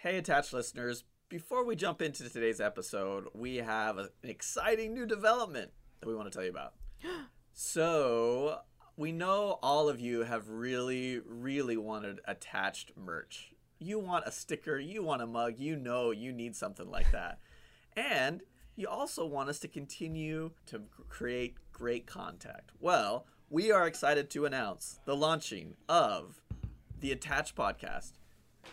Hey, attached listeners. Before we jump into today's episode, we have an exciting new development that we want to tell you about. so, we know all of you have really, really wanted attached merch. You want a sticker, you want a mug, you know you need something like that. And you also want us to continue to create great content. Well, we are excited to announce the launching of the Attached Podcast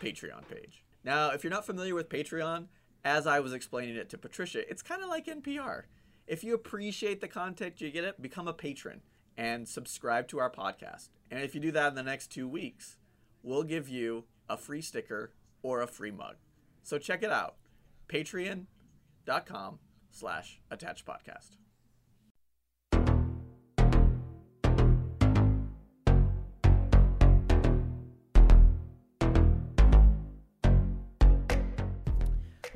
Patreon page. Now, if you're not familiar with Patreon, as I was explaining it to Patricia, it's kind of like NPR. If you appreciate the content you get it, become a patron and subscribe to our podcast. And if you do that in the next two weeks, we'll give you a free sticker or a free mug. So check it out. Patreon.com slash attached podcast.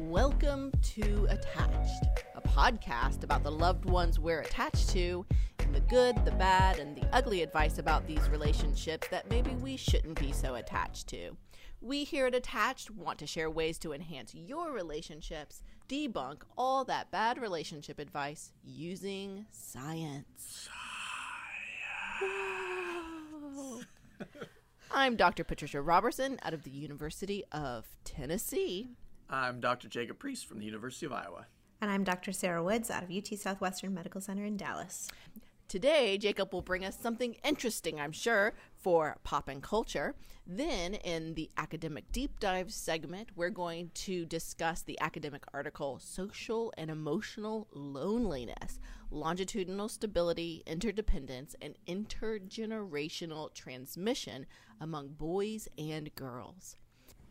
Welcome to Attached, a podcast about the loved ones we're attached to, and the good, the bad, and the ugly advice about these relationships that maybe we shouldn't be so attached to. We here at Attached want to share ways to enhance your relationships, debunk all that bad relationship advice using science. Science. I'm Dr. Patricia Robertson out of the University of Tennessee. I'm Dr. Jacob Priest from the University of Iowa. And I'm Dr. Sarah Woods out of UT Southwestern Medical Center in Dallas. Today, Jacob will bring us something interesting, I'm sure, for pop and culture. Then, in the academic deep dive segment, we're going to discuss the academic article Social and Emotional Loneliness, Longitudinal Stability, Interdependence, and Intergenerational Transmission Among Boys and Girls.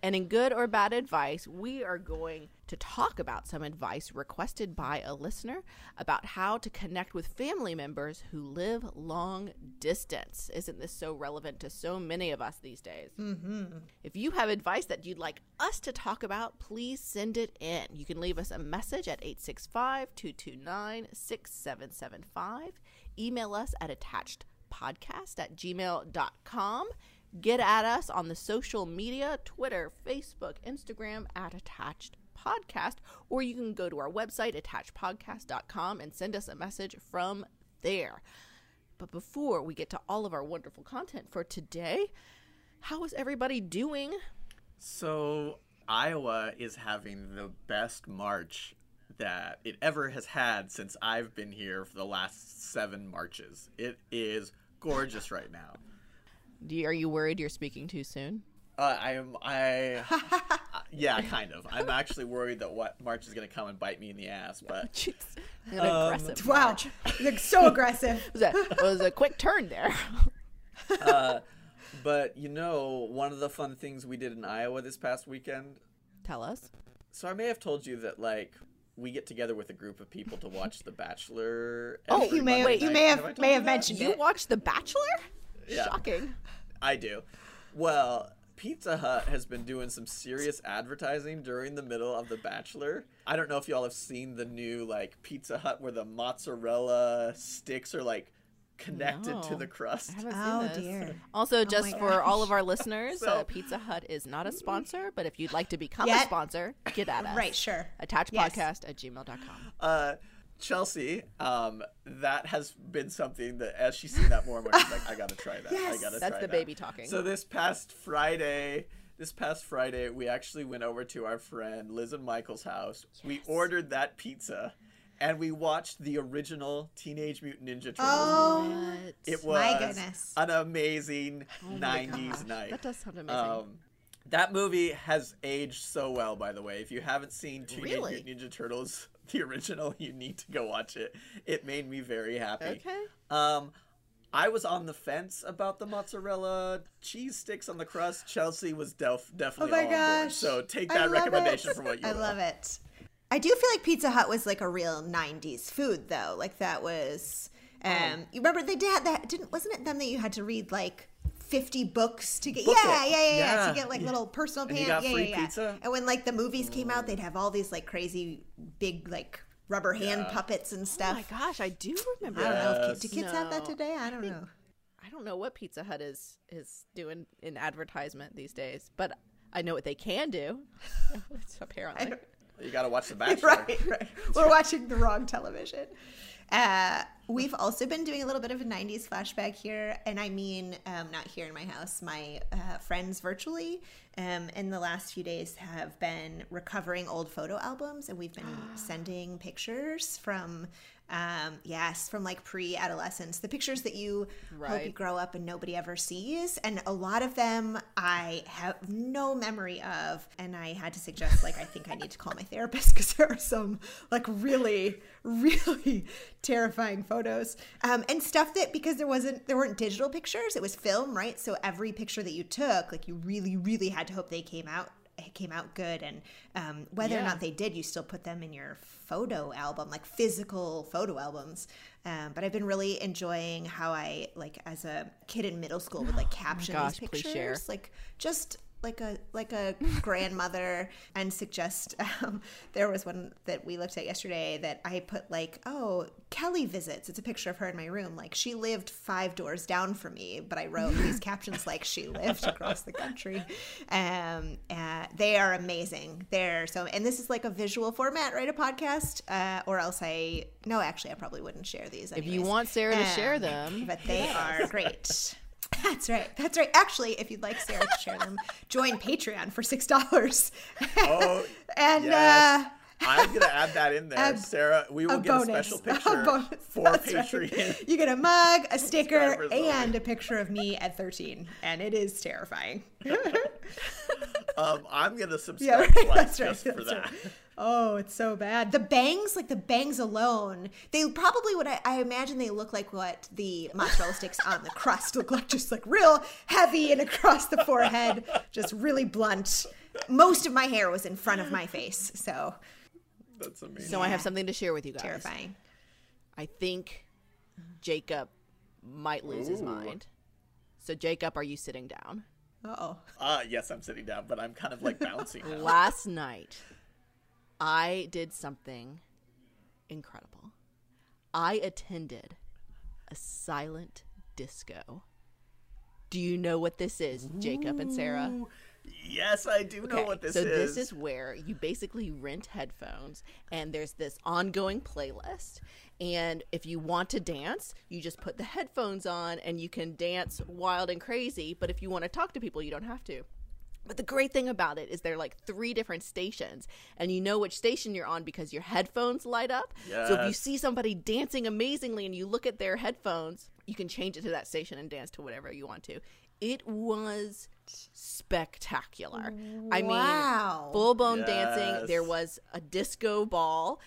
And in good or bad advice, we are going to talk about some advice requested by a listener about how to connect with family members who live long distance. Isn't this so relevant to so many of us these days? Mm-hmm. If you have advice that you'd like us to talk about, please send it in. You can leave us a message at 865 229 6775. Email us at attachedpodcast at gmail.com Get at us on the social media Twitter, Facebook, Instagram at Attached Podcast, or you can go to our website, attachedpodcast.com, and send us a message from there. But before we get to all of our wonderful content for today, how is everybody doing? So, Iowa is having the best March that it ever has had since I've been here for the last seven Marches. It is gorgeous right now. You, are you worried you're speaking too soon? Uh, I am. I. yeah, kind of. I'm actually worried that what March is going to come and bite me in the ass. But an um, aggressive. Wow, like so aggressive. it, was a, it was a quick turn there. uh, but you know, one of the fun things we did in Iowa this past weekend. Tell us. So I may have told you that like we get together with a group of people to watch The Bachelor. Oh, you may wait, you may have, have may have mentioned you watched The Bachelor. Yeah. Shocking. I do. Well, Pizza Hut has been doing some serious advertising during the middle of The Bachelor. I don't know if y'all have seen the new like Pizza Hut where the mozzarella sticks are like connected no, to the crust. oh dear. Also, oh just for all of our listeners, so, uh, Pizza Hut is not a sponsor, but if you'd like to become yet? a sponsor, get at us. Right, sure. Attachpodcast yes. at gmail.com. Uh, Chelsea, um, that has been something that as she's seen that more and more, she's like, I gotta try that. Yes, I gotta that's the that. baby talking. So this past Friday, this past Friday, we actually went over to our friend Liz and Michael's house. Yes. We ordered that pizza. And we watched the original Teenage Mutant Ninja Turtles oh, movie. It was my goodness. an amazing oh 90s night. That does sound amazing. Um, that movie has aged so well, by the way. If you haven't seen Teenage really? Mutant Ninja Turtles, the original, you need to go watch it. It made me very happy. Okay. Um, I was on the fence about the mozzarella cheese sticks on the crust. Chelsea was def- definitely oh my gosh. Board, so take that recommendation it. for what you I will. love it. I do feel like Pizza Hut was like a real '90s food, though. Like that was. Um, um you remember they did that? Didn't wasn't it them that you had to read like 50 books to get yeah, yeah, yeah, yeah, yeah, to get like little personal pans. Yeah, yeah, yeah. Pizza? And when like the movies came out, they'd have all these like crazy big like rubber hand puppets and stuff. Oh my gosh, I do remember. I don't know. If, do kids no. have that today? I don't I know. I don't know what Pizza Hut is is doing in advertisement these days, but I know what they can do. Apparently. You got to watch The Bachelor. right, right. We're watching the wrong television. Uh, we've also been doing a little bit of a 90s flashback here. And I mean, um, not here in my house, my uh, friends virtually um, in the last few days have been recovering old photo albums. And we've been sending pictures from, um, yes, from like pre adolescence, the pictures that you hope you grow up and nobody ever sees. And a lot of them I have no memory of. And I had to suggest, like, I think I need to call my therapist because there are some, like, really, really terrifying photos. Um, and stuff that, because there wasn't, there weren't digital pictures, it was film, right? So every picture that you took, like, you really, really had to hope they came out. It came out good, and um, whether or not they did, you still put them in your photo album, like physical photo albums. Um, but I've been really enjoying how I, like, as a kid in middle school, would like caption gosh, these pictures, like just like a like a grandmother, and suggest. Um, there was one that we looked at yesterday that I put like, oh, Kelly visits. It's a picture of her in my room. Like she lived five doors down from me, but I wrote these captions like she lived across the country. Um, uh, they are amazing. They're so, and this is like a visual format, right? A podcast, uh, or else I no, actually, I probably wouldn't share these. If you want Sarah to share Um, them, but they are great. That's right. That's right. Actually, if you'd like Sarah to share them, join Patreon for six dollars. Oh, and yes. uh, I'm gonna add that in there, A- Sarah. We will a get bonus. a special A picture bonus. for That's right. Patreon. You get a mug, a sticker, and a picture of me at 13, and it is terrifying. Um, I'm gonna Yeah, subscribe right, twice that's right. just for that's that. right. Oh, it's so bad. The bangs, like the bangs alone, they probably would. I, I imagine they look like what the mozzarella sticks on the crust look like, just like real heavy and across the forehead, just really blunt. Most of my hair was in front of my face, so That's amazing. so I have something to share with you guys. terrifying. I think Jacob might lose his mind. So Jacob, are you sitting down? Uh oh. Uh, yes, I'm sitting down, but I'm kind of like bouncing. Last night, I did something incredible. I attended a silent disco. Do you know what this is, Jacob and Sarah? Yes, I do know what this so is. So this is where you basically rent headphones and there's this ongoing playlist and if you want to dance you just put the headphones on and you can dance wild and crazy but if you want to talk to people you don't have to but the great thing about it is there are like three different stations, and you know which station you're on because your headphones light up. So if you see somebody dancing amazingly and you look at their headphones, you can change it to that station and dance to whatever you want to. It was spectacular. I Wow. mean, full blown dancing. There was a disco ball.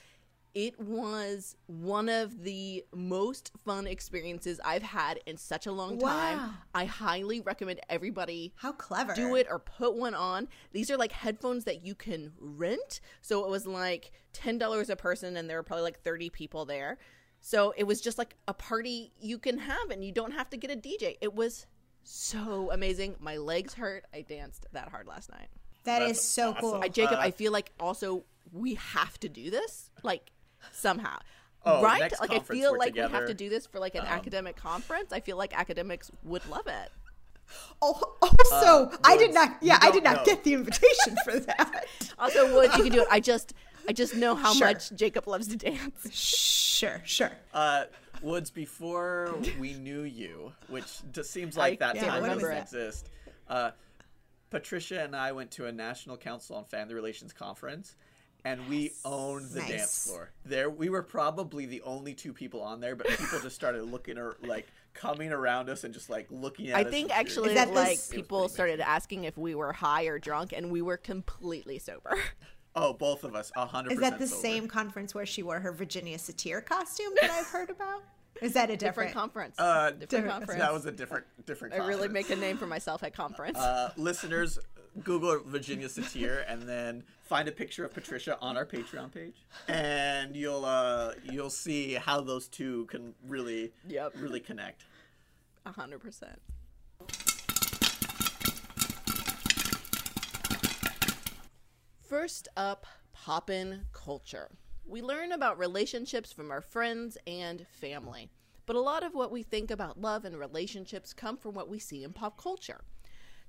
It was one of the most fun experiences I've had in such a long time. I highly recommend everybody How clever. do it or put one on. These are like headphones that you can rent. So it was like $10 a person and there were probably like 30 people there. So it was just like a party you can have and you don't have to get a DJ. It was so amazing. My legs hurt. I danced that hard last night. That is That's so cool. I, Jacob, I feel like also we have to do this like somehow. Oh, right? Like I feel we're like we have to do this for like an um, academic conference. I feel like academics would love it. Oh, also, I did not. Yeah, I did don't know. get the invitation for that. Also, Woods, you can do it. I just, I just know how Sure. much Jacob loves to dance. sure, sure. Uh, Woods, before we knew you, which just seems like that can't time doesn't it. exist, uh, Patricia and I went to a National Council on Family Relations conference, and we owned the Nice. dance floor. There, we were probably the only two people on there, but people just started looking or like coming around us and just like looking at us. I us. think actually, that like s- It was people pretty started asking if we were high or drunk, and we were completely sober. Oh, both of us, a hundred. Is that the sober. same conference where she wore her Virginia Satir costume that I've heard about? Is that a Different different? conference. Uh, different, different- conference. That was a different, different. I really make a name for myself at conference. uh, listeners, Google Virginia Satir and then find a picture of Patricia on our Patreon page, and you'll uh, you'll see how those two can really Yep. really connect. A hundred percent. First up, poppin' culture. We learn about relationships from our friends and family, but a lot of what we think about love and relationships come from what we see in pop culture.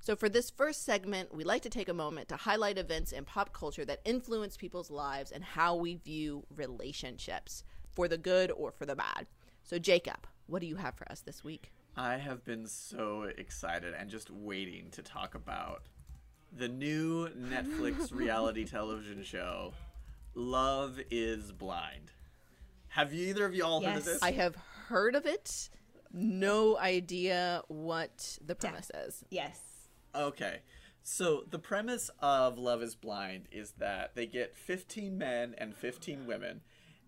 So, for this first segment, we like to take a moment to highlight events in pop culture that influence people's lives and how we view relationships, for the good or for the bad. So, Jacob, what do you have for us this week? I have been so excited and just waiting to talk about the new Netflix reality television show, Love is Blind. Have you either of you all heard of Yes. this? I have heard of it, no idea what the premise is. Yes. Okay. So the premise of Love is Blind is that they get 15 men and 15 women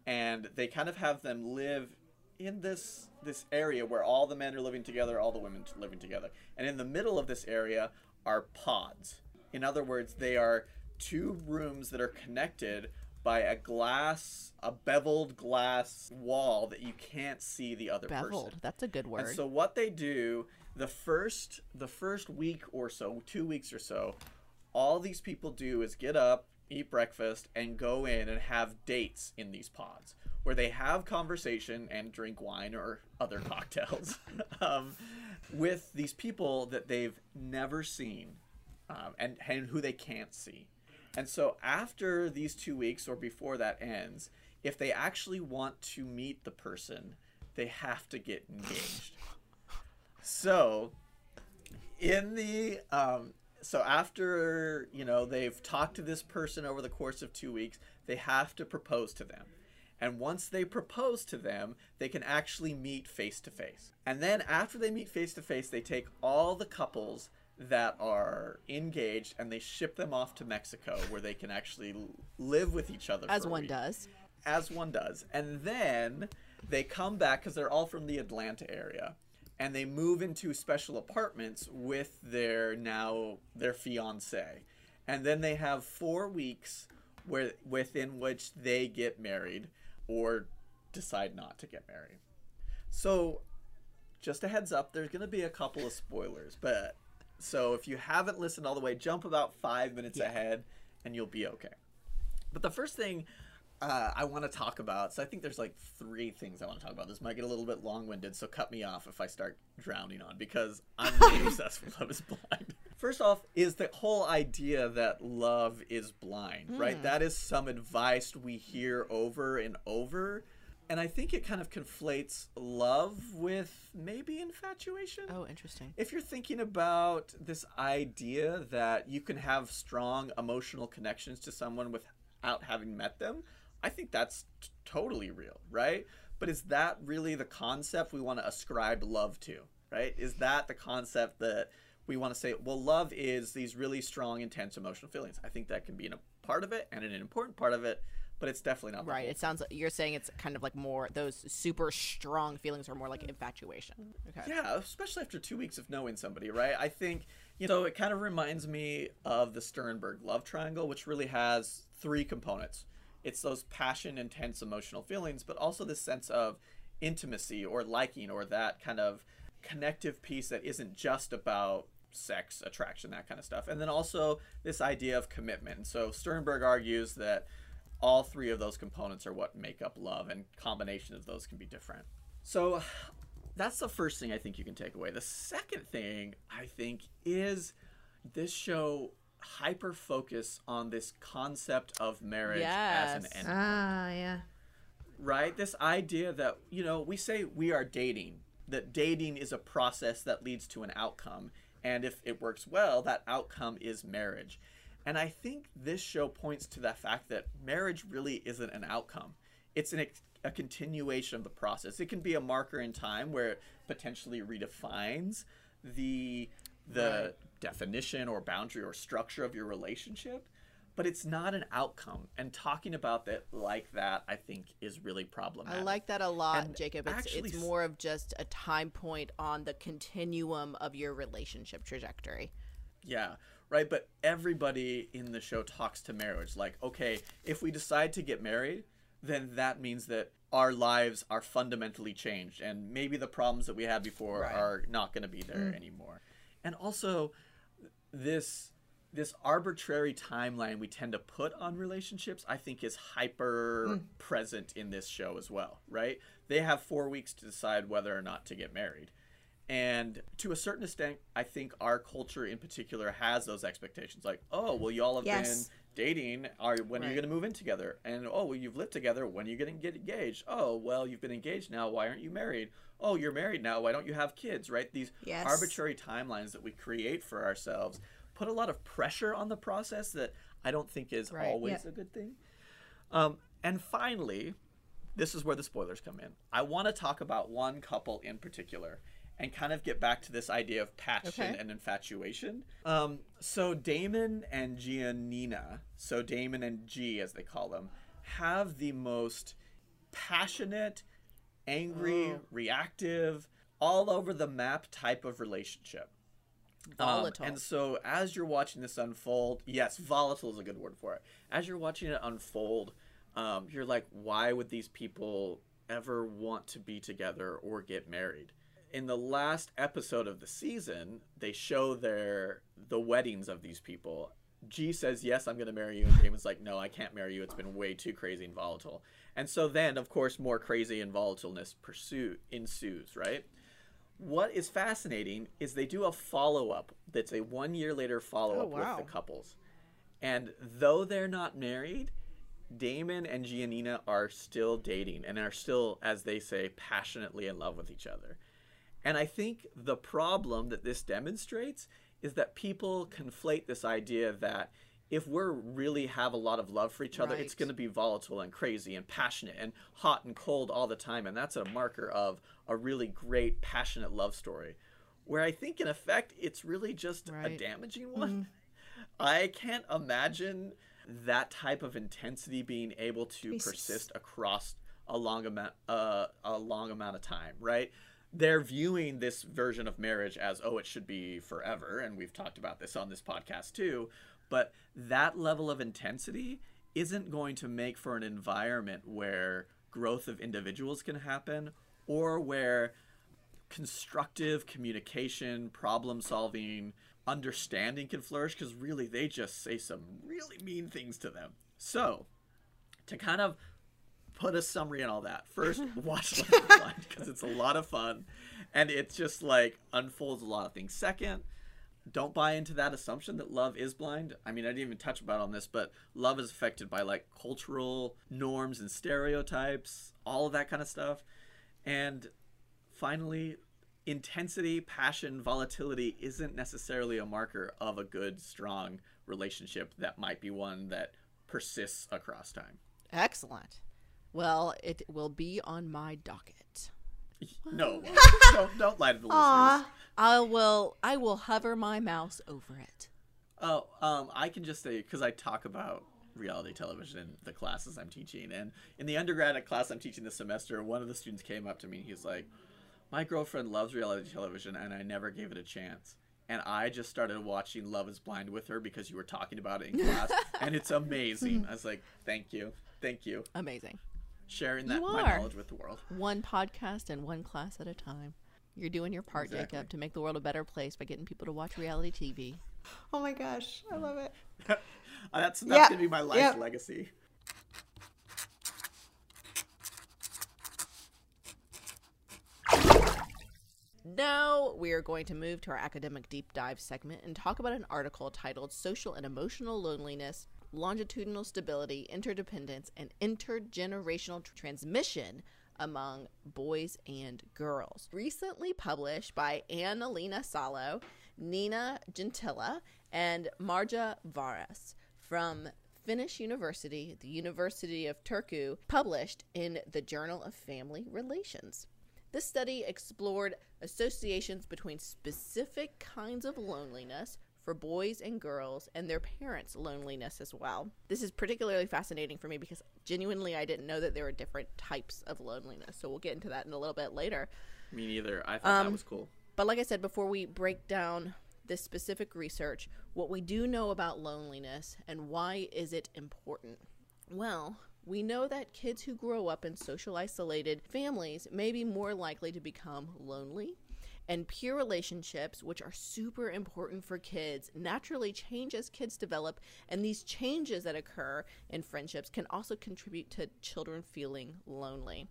and they kind of have them live in this this area where all the men are living together, all the women t- living together. And in the middle of this area are pods. In other words, they are two rooms that are connected by a glass, a beveled glass wall that you can't see the other Beveled. person. That's a good word. And so what they do the first the first week or so, two weeks or so, all these people do is get up, eat breakfast, and go in and have dates in these pods where they have conversation and drink wine or other cocktails um, with these people that they've never seen um, and, and who they can't see. And so after these two weeks or before that ends, if they actually want to meet the person, they have to get engaged. So, in the um, so after you know they've talked to this person over the course of two weeks, they have to propose to them. And once they propose to them, they can actually meet face to face. And then after they meet face to face, they take all the couples that are engaged and they ship them off to Mexico where they can actually live with each other As one does. as one does. And then they come back because they're all from the Atlanta area, and they move into special apartments with their now their fiance, and then they have four weeks where within which they get married or decide not to get married. So, just a heads up, there's going to be a couple of spoilers, but so if you haven't listened all the way, jump about five minutes ahead, and you'll be okay. But the first thing uh, I want to talk about, so I think there's like three things I want to talk about. This might get a little bit long winded, so cut me off if I start drowning on because I'm really obsessed with Love is Blind. First off, is the whole idea that love is blind, right? That is some advice we hear over and over. And I think it kind of conflates love with maybe infatuation Oh, interesting. if you're thinking about this idea that you can have strong emotional connections to someone without having met them, I think that's t- totally real, right? But is that really the concept we want to ascribe love to, right? Is that the concept that we want to say, well, love is these really strong, intense emotional feelings? I think that can be a part of it and an important part of it, but it's definitely not Right. It sounds like you're saying it's kind of like more those super strong feelings are more like infatuation. Okay. Yeah, especially after two weeks of knowing somebody, right? I think, you know, it kind of reminds me of the Sternberg love triangle, which really has three components it's those passion, intense emotional feelings, but also this sense of intimacy or liking or that kind of connective piece that isn't just about sex, attraction, that kind of stuff. And then also this idea of commitment. So Sternberg argues that all three of those components are what make up love, and combination of those can be different. So that's the first thing I think you can take away. The second thing I think is this show hyper focus on this concept of marriage as an end Ah, yeah. right? This idea that, you know, we say we are dating, that dating is a process that leads to an outcome. And if it works well, that outcome is marriage. And I think this show points to the fact that marriage really isn't an outcome. It's an, ex- a continuation of the process. It can be a marker in time where it potentially redefines the the definition or boundary or structure of your relationship but it's not an outcome and talking about that like that i think is really problematic I like that a lot, And Jacob. It's, actually it's more of just a time point on the continuum of your relationship trajectory. yeah right but everybody in the show talks to marriage like okay if we decide to get married then that means that our lives are fundamentally changed and maybe the problems that we had before Right. are not going to be there mm. anymore and also this this arbitrary timeline we tend to put on relationships i think is hyper hmm. present in this show as well right they have four weeks to decide whether or not to get married And to a certain extent, I think our culture in particular has those expectations. Like, oh, well, y'all have Yes. been dating. Are when are you going to move in together? And oh, well, you've lived together. When are you going to get engaged? Oh, well, you've been engaged now. Why aren't you married? Oh, you're married now. Why don't you have kids? Right? These Yes. arbitrary timelines that we create for ourselves put a lot of pressure on the process that I don't think is Right. always Yeah. a good thing. Um, and finally, this is where the spoilers come in. I want to talk about one couple in particular and kind of get back to this idea of passion Okay. and infatuation. Um, so Damian and Giannina, so Damian and G as they call them, have the most passionate, angry, Oh. reactive, all over the map type of relationship. Um, Volatile. and so as you're watching this unfold, yes, volatile is a good word for it. As you're watching it unfold, um, you're like, why would these people ever want to be together or get married? In the last episode of the season, they show their the weddings of these people. G says, "Yes, I'm going to marry you," and Damian's like, "No, I can't marry you. It's been way too crazy and volatile." And so then, of course, more crazy and volatileness pursue ensues, right? What is fascinating is they do a follow up that's a one year later follow up Oh, wow. with the couples. And though they're not married, Damian and Giannina are still dating and are still, as they say, passionately in love with each other. And I think the problem that this demonstrates is that people conflate this idea that if we're really have a lot of love for each other, it's going to be volatile and crazy and passionate and hot and cold all the time. And that's a marker of a really great, passionate love story. Where I think, in effect, it's really just a damaging one. I can't imagine that type of intensity being able to Be s- persist across a long amount uh, a long amount of time, right? They're viewing this version of marriage as oh it should be forever and we've talked about this on this podcast too, but that level of intensity isn't going to make for an environment where growth of individuals can happen or where constructive communication, problem solving, understanding can flourish because really they just say some really mean things to them. So, to kind of put a summary and all that, first watch Love is Blind because it's a lot of fun and it just like unfolds a lot of things. Second, don't buy into that assumption that love is blind. I mean, I didn't even touch about on this, but love is affected by like cultural norms and stereotypes, all of that kind of stuff. And finally, intensity, passion, volatility isn't necessarily a marker of a good, strong relationship that might be one that persists across time. Excellent. Well, it will be on my docket. No, don't, don't lie to the listeners. Aw. I will. I will hover my mouse over it. Oh, um, I can just say because I talk about reality television in the classes I'm teaching, and in the undergraduate class I'm teaching this semester, one of the students came up to me. And he's like, "My girlfriend loves reality television, and I never gave it a chance." And I just started watching Love Is Blind with her because you were talking about it in class, and it's amazing. I was like, "Thank you, thank you, Amazing. Sharing that my knowledge with the world." One podcast and one class at a time. You're doing your part, Exactly. Jacob, to make the world a better place by getting people to watch reality TV. Oh my gosh, I love it. That's that's Yeah, gonna be my life yep. legacy. Now we are going to move to our academic deep dive segment and talk about an article titled Social and Emotional Loneliness, Longitudinal Stability, Interdependence, and Intergenerational Transmission Among Boys and Girls. Recently published by Annalena Salo, Niina Gentilla, and Marja Vauras from Finnish University, the University of Turku, published in the Journal of Family Relations. This study explored associations between specific kinds of loneliness for boys and girls and their parents' loneliness as well. This is particularly fascinating for me because genuinely I didn't know that there were different types of loneliness. So we'll get into that in a little bit later. Me neither. I thought that Um, was cool. But like I said, before we break down this specific research, what we do know about loneliness and why is it important? Well, we know that kids who grow up in social isolated families may be more likely to become lonely. And peer relationships, which are super important for kids, naturally change as kids develop. And these changes that occur in friendships can also contribute to children feeling lonely.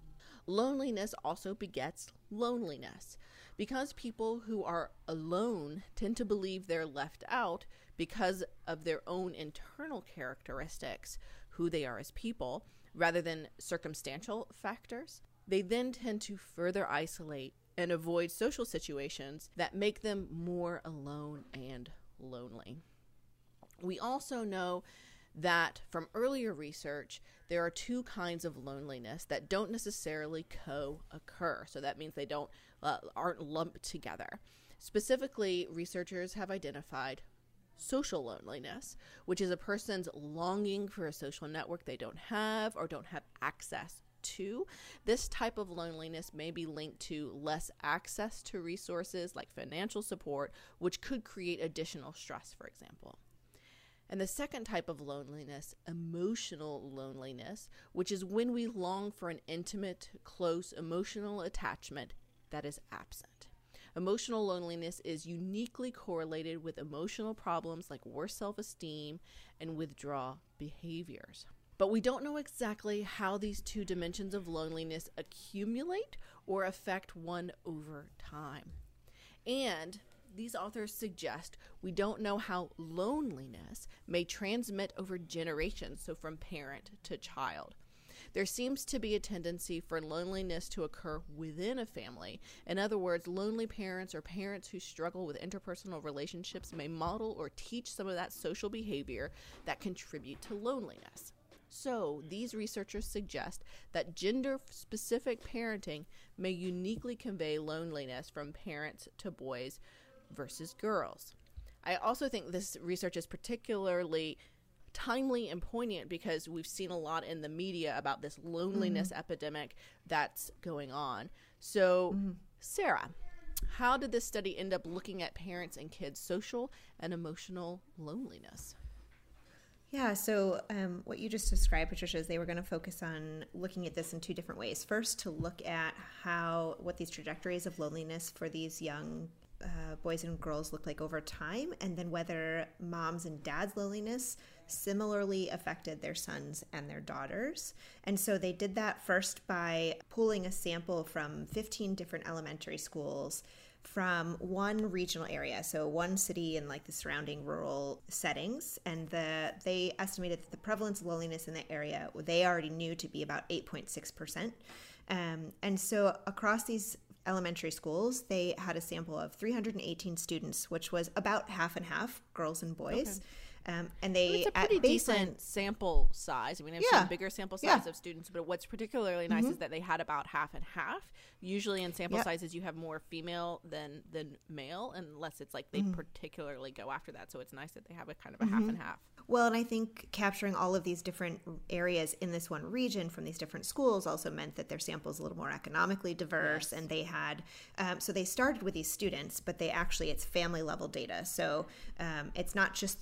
Loneliness also begets loneliness. Because people who are alone tend to believe they're left out because of their own internal characteristics, who they are as people, rather than circumstantial factors, they then tend to further isolate and avoid social situations that make them more alone and lonely. We also know that from earlier research, there are two kinds of loneliness that don't necessarily co-occur. So that means they don't uh, aren't lumped together. Specifically, researchers have identified social loneliness, which is a person's longing for a social network they don't have or don't have access to. This type of loneliness may be linked to less access to resources like financial support, which could create additional stress, for example. And the second type of loneliness, emotional loneliness, which is when we long for an intimate, close emotional attachment that is absent. Emotional loneliness is uniquely correlated with emotional problems like worse self esteem and withdrawal behaviors. But we don't know exactly how these two dimensions of loneliness accumulate or affect one over time. And these authors suggest we don't know how loneliness may transmit over generations, so from parent to child. There seems to be a tendency for loneliness to occur within a family. In other words, lonely parents or parents who struggle with interpersonal relationships may model or teach some of that social behavior that contribute to loneliness. So, these researchers suggest that gender specific parenting may uniquely convey loneliness from parents to boys versus girls. I also think this research is particularly timely and poignant because we've seen a lot in the media about this loneliness mm-hmm. epidemic that's going on. So, mm-hmm. Sarah, how did this study end up looking at parents and kids' social and emotional loneliness? Yeah, so um, what you just described, Patricia, is they were going to focus on looking at this in two different ways. First, to look at how what these trajectories of loneliness for these young uh, boys and girls look like over time, and then whether moms and dads' loneliness similarly affected their sons and their daughters. And so they did that first by pulling a sample from 15 different elementary schools from one regional area, so one city and like the surrounding rural settings, and the they estimated that the prevalence of loneliness in the area they already knew to be about 8.6 percent. Um, and so across these elementary schools, they had a sample of 318 students, which was about half and half, girls and boys. Okay. Um, and they it's a pretty decent sample size. I mean, I've yeah. seen bigger sample size yeah. of students, but what's particularly nice mm-hmm. is that they had about half and half. Usually, in sample yep. sizes, you have more female than than male, unless it's like they mm-hmm. particularly go after that. So it's nice that they have a kind of a mm-hmm. half and half. Well, and I think capturing all of these different areas in this one region from these different schools also meant that their sample is a little more economically diverse, yes. and they had um, so they started with these students, but they actually it's family level data, so um, it's not just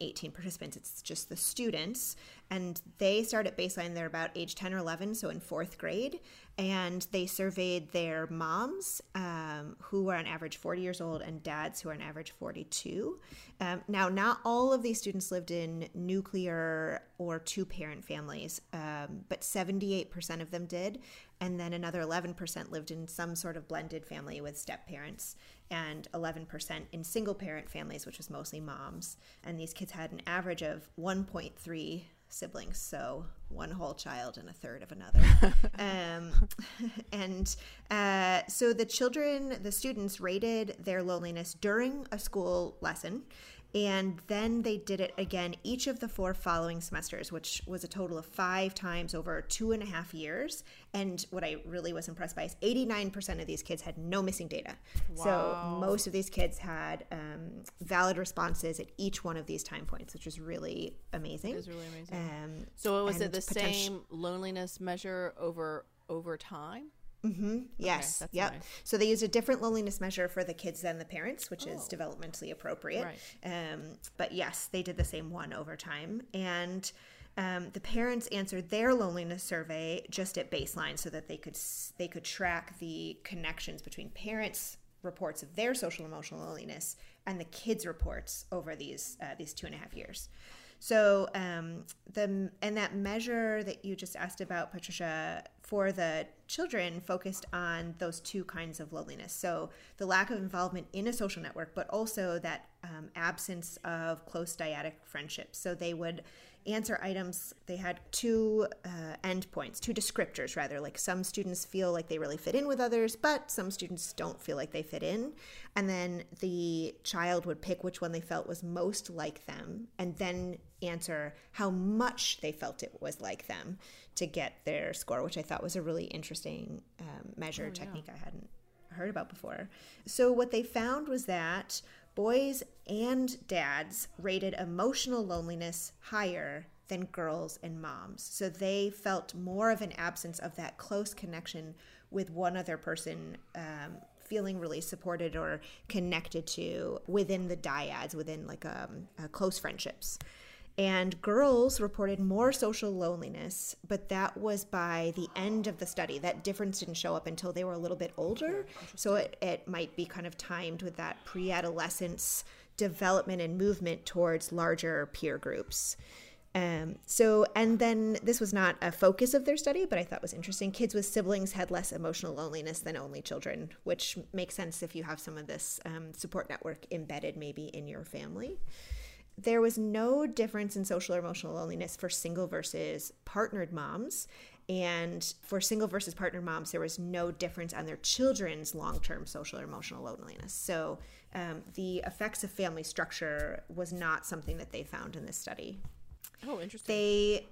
318 participants; it's just the students, and they start at baseline. They're about age 10 or 11, so in fourth grade, and they surveyed their moms, um, who were on average 40 years old, and dads, who are on average 42. Um, now, not all of these students lived in nuclear or two parent families, um, but 78% of them did. And then another 11% lived in some sort of blended family with step parents, and 11% in single parent families, which was mostly moms. And these kids had an average of 1.3 siblings, so one whole child and a third of another. um, and uh, so the children, the students rated their loneliness during a school lesson and then they did it again each of the four following semesters, which was a total of five times over two and a half years. And what I really was impressed by is 89% of these kids had no missing data. Wow. So most of these kids had um, valid responses at each one of these time points, which was really amazing. It was really amazing. Um, so was it the same loneliness measure over over time? Mm-hmm. Yes. Okay, yep. Nice. So they use a different loneliness measure for the kids than the parents, which oh. is developmentally appropriate. Right. Um, but yes, they did the same one over time. And um, the parents answered their loneliness survey just at baseline, so that they could they could track the connections between parents' reports of their social emotional loneliness and the kids' reports over these uh, these two and a half years. So um, the and that measure that you just asked about, Patricia, for the children focused on those two kinds of loneliness. So the lack of involvement in a social network, but also that um, absence of close dyadic friendships. So they would answer items, they had two uh, endpoints, two descriptors rather. Like some students feel like they really fit in with others, but some students don't feel like they fit in. And then the child would pick which one they felt was most like them and then answer how much they felt it was like them to get their score, which I thought was a really interesting um, measure oh, technique yeah. I hadn't heard about before. So, what they found was that boys and dads rated emotional loneliness higher than girls and moms. So they felt more of an absence of that close connection with one other person, um, feeling really supported or connected to within the dyads, within like um, uh, close friendships. And girls reported more social loneliness, but that was by the end of the study. That difference didn't show up until they were a little bit older. So it, it might be kind of timed with that pre adolescence development and movement towards larger peer groups. Um, so, and then this was not a focus of their study, but I thought was interesting. Kids with siblings had less emotional loneliness than only children, which makes sense if you have some of this um, support network embedded maybe in your family there was no difference in social or emotional loneliness for single versus partnered moms. And for single versus partnered moms, there was no difference on their children's long term social or emotional loneliness. So um, the effects of family structure was not something that they found in this study. Oh, interesting. They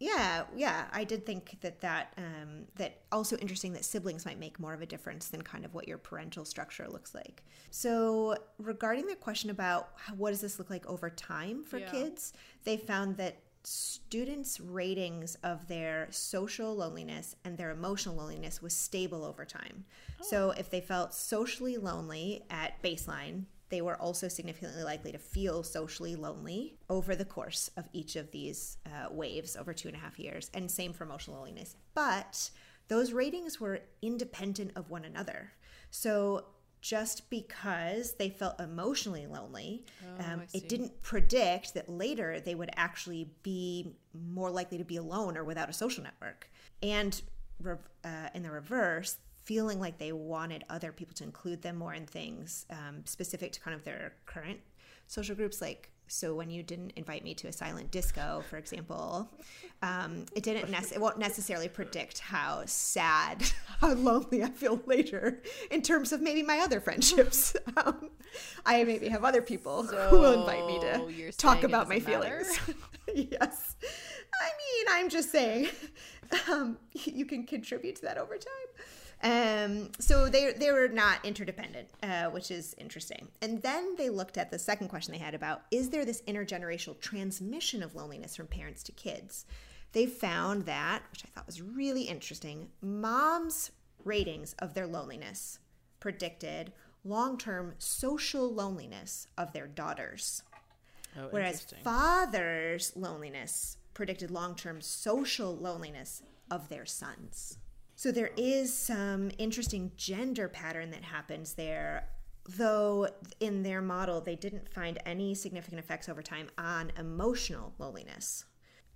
yeah, yeah, I did think that that um, that also interesting that siblings might make more of a difference than kind of what your parental structure looks like. So regarding the question about how, what does this look like over time for yeah. kids, they found that students' ratings of their social loneliness and their emotional loneliness was stable over time. Oh. So if they felt socially lonely at baseline, they were also significantly likely to feel socially lonely over the course of each of these uh, waves over two and a half years, and same for emotional loneliness. But those ratings were independent of one another. So just because they felt emotionally lonely, oh, um, it didn't predict that later they would actually be more likely to be alone or without a social network. And uh, in the reverse, feeling like they wanted other people to include them more in things um, specific to kind of their current social groups like so when you didn't invite me to a silent disco for example um, it didn't nec- it won't necessarily predict how sad how lonely i feel later in terms of maybe my other friendships. Um, i maybe have other people so who will invite me to talk about my feelings. Yes. I mean i'm just saying um, you can contribute to that over time um, so they they were not interdependent, uh, which is interesting. And then they looked at the second question they had about is there this intergenerational transmission of loneliness from parents to kids? They found that, which I thought was really interesting, moms' ratings of their loneliness predicted long-term social loneliness of their daughters. Oh, whereas fathers' loneliness predicted long-term social loneliness of their sons. So there is some interesting gender pattern that happens there, though in their model they didn't find any significant effects over time on emotional loneliness.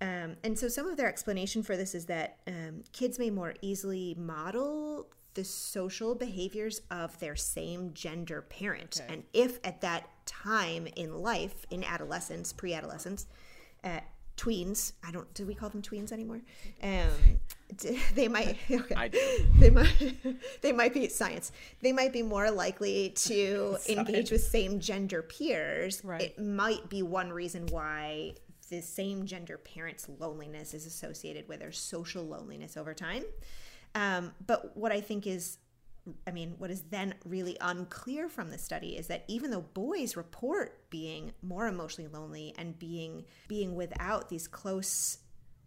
Um, and so some of their explanation for this is that um, kids may more easily model the social behaviors of their same gender parent. Okay. And if at that time in life, in adolescence, pre adolescence, uh, tweens, I don't, do we call them tweens anymore? Um, they might okay. They might they might be science. They might be more likely to engage with same gender peers. Right. It might be one reason why the same gender parents' loneliness is associated with their social loneliness over time. Um, but what I think is I mean, what is then really unclear from the study is that even though boys report being more emotionally lonely and being being without these close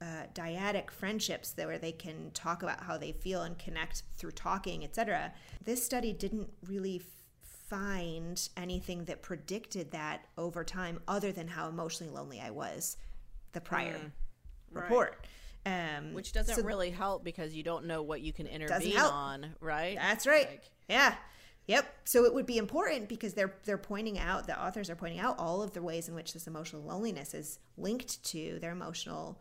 uh, dyadic friendships where they can talk about how they feel and connect through talking, etc. This study didn't really f- find anything that predicted that over time, other than how emotionally lonely I was the prior mm, report. Right. Um, Which doesn't so really help because you don't know what you can intervene on, right? That's right. Like, yeah. Yep. So it would be important because they're they're pointing out the authors are pointing out all of the ways in which this emotional loneliness is linked to their emotional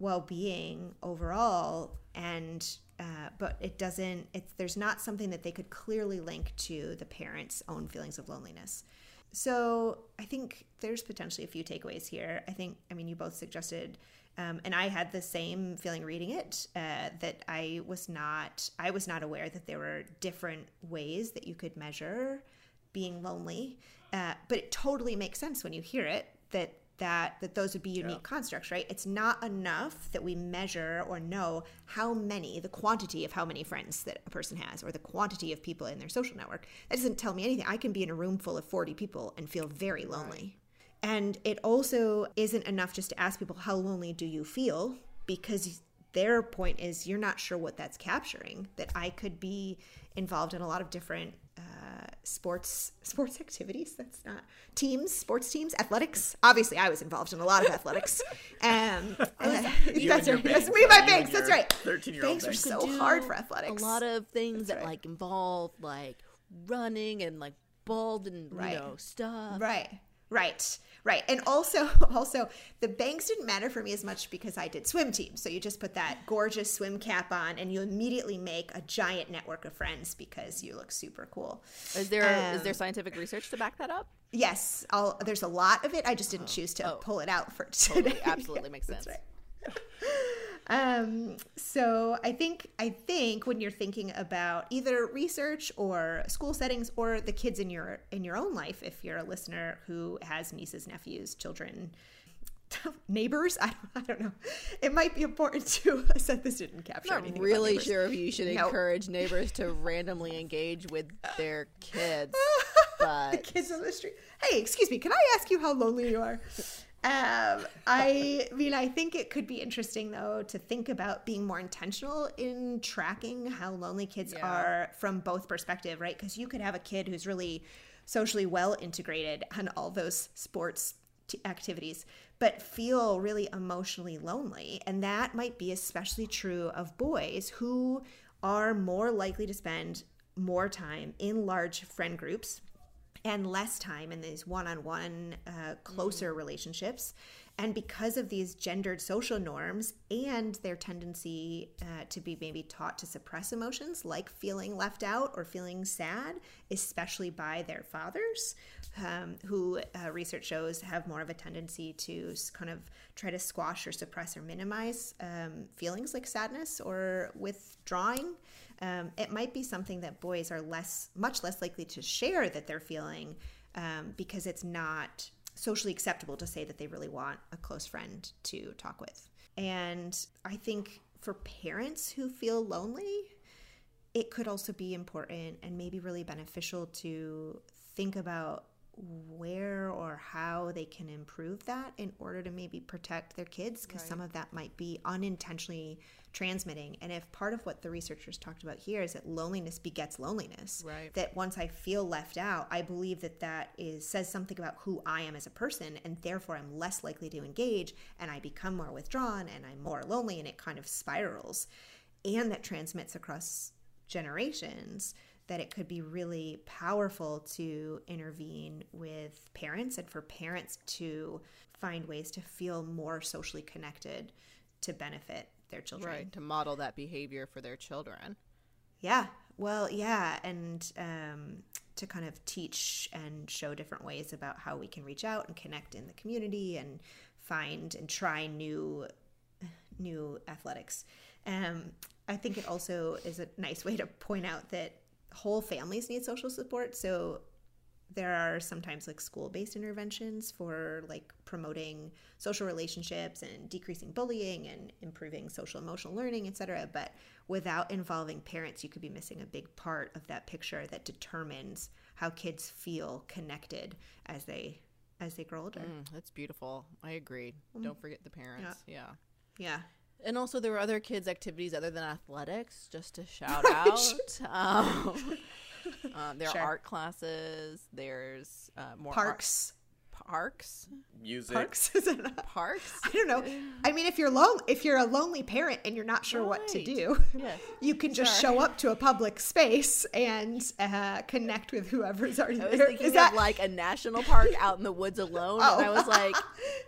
well-being overall and uh, but it doesn't it's there's not something that they could clearly link to the parents own feelings of loneliness. So i think there's potentially a few takeaways here. I think i mean you both suggested um, and i had the same feeling reading it uh, that i was not i was not aware that there were different ways that you could measure being lonely uh, but it totally makes sense when you hear it that that that those would be unique yeah. constructs, right? It's not enough that we measure or know how many, the quantity of how many friends that a person has or the quantity of people in their social network. That doesn't tell me anything. I can be in a room full of 40 people and feel very lonely. Right. And it also isn't enough just to ask people how lonely do you feel because their point is you're not sure what that's capturing that I could be involved in a lot of different sports sports activities. That's not teams, sports teams, athletics. Obviously, I was involved in a lot of athletics. Um, uh, that's right. That's me, my banks. That's right. Thirteen-year-old banks are so hard for athletics. A lot of things that's that right. like involve like running and like bald and right. you know stuff. Right. Right. Right. And also also the banks didn't matter for me as much because I did swim team. So you just put that gorgeous swim cap on and you immediately make a giant network of friends because you look super cool. Is there um, is there scientific research to back that up? Yes. I'll, there's a lot of it. I just didn't oh. choose to oh. pull it out for today. Totally, absolutely makes sense. Right. Um, so I think I think when you're thinking about either research or school settings or the kids in your in your own life, if you're a listener who has nieces, nephews, children, neighbors, I don't, I don't know, it might be important to. I said this didn't capture. I'm not really sure if you should encourage neighbors to randomly engage with their kids. But the kids on the street. Hey, excuse me, can I ask you how lonely you are? Um, I mean, I think it could be interesting though to think about being more intentional in tracking how lonely kids yeah. are from both perspective, right? Because you could have a kid who's really socially well integrated on all those sports t- activities, but feel really emotionally lonely, and that might be especially true of boys who are more likely to spend more time in large friend groups and less time in these one-on-one uh, closer mm. relationships and because of these gendered social norms and their tendency uh, to be maybe taught to suppress emotions like feeling left out or feeling sad especially by their fathers um, who uh, research shows have more of a tendency to kind of try to squash or suppress or minimize um, feelings like sadness or withdrawing um, it might be something that boys are less, much less likely to share that they're feeling um, because it's not socially acceptable to say that they really want a close friend to talk with. And I think for parents who feel lonely, it could also be important and maybe really beneficial to think about where or how they can improve that in order to maybe protect their kids because right. some of that might be unintentionally transmitting. And if part of what the researchers talked about here is that loneliness begets loneliness right. that once i feel left out i believe that that is says something about who i am as a person and therefore i'm less likely to engage and i become more withdrawn and i'm more lonely and it kind of spirals. And that transmits across generations that it could be really powerful to intervene with parents and for parents to find ways to feel more socially connected to benefit their children. Right, to model that behavior for their children. Yeah. Well, yeah, and um, to kind of teach and show different ways about how we can reach out and connect in the community and find and try new new athletics. Um, I think it also is a nice way to point out that whole families need social support. So there are sometimes like school-based interventions for like promoting social relationships and decreasing bullying and improving social emotional learning etc but without involving parents you could be missing a big part of that picture that determines how kids feel connected as they as they grow older. Mm, that's beautiful. I agree. Mm. don't forget the parents. Yeah. Yeah, yeah. And also, there were other kids' activities other than athletics, just to shout out. Um, um, there sure. are art classes. There's uh, more parks. Art, Parks. Music. Parks? Is it? Parks. I don't know. I mean, if you're lone, if you're a lonely parent and you're not sure what to do, Yes. you can just Sure. show up to a public space and uh, connect with whoever's already I was there. thinking Is that of like a national park out in the woods alone, and I Oh. was like,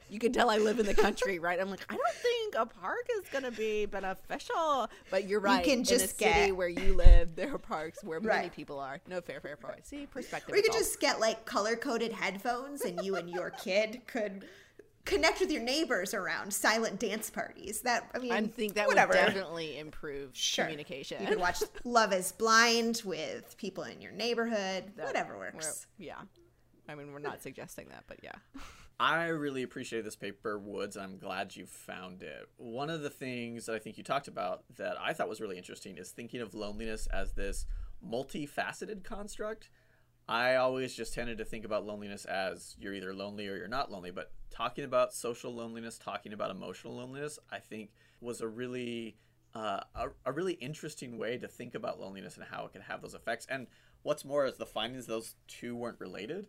you can tell I live in the country, right? I'm like, I don't think a park is gonna be beneficial, but you're right. You can in a just city get- where you live, there are parks where many people are. No fair, fair point. See, perspective. Or you could just get like color coded headphones and you and your kid could connect with your neighbors around silent dance parties. That I mean I think that whatever. would definitely improve Sure. communication. You could watch Love is Blind with people in your neighborhood. That- Whatever works. Yeah. I mean, we're not suggesting that, but yeah. I really appreciate this paper, Woods. I'm glad you found it. One of the things that I think you talked about that I thought was really interesting is thinking of loneliness as this multifaceted construct. I always just tended to think about loneliness as you're either lonely or you're not lonely, but talking about social loneliness, talking about emotional loneliness, I think was a really uh, a, a really interesting way to think about loneliness and how it can have those effects. And what's more is the findings those two weren't related.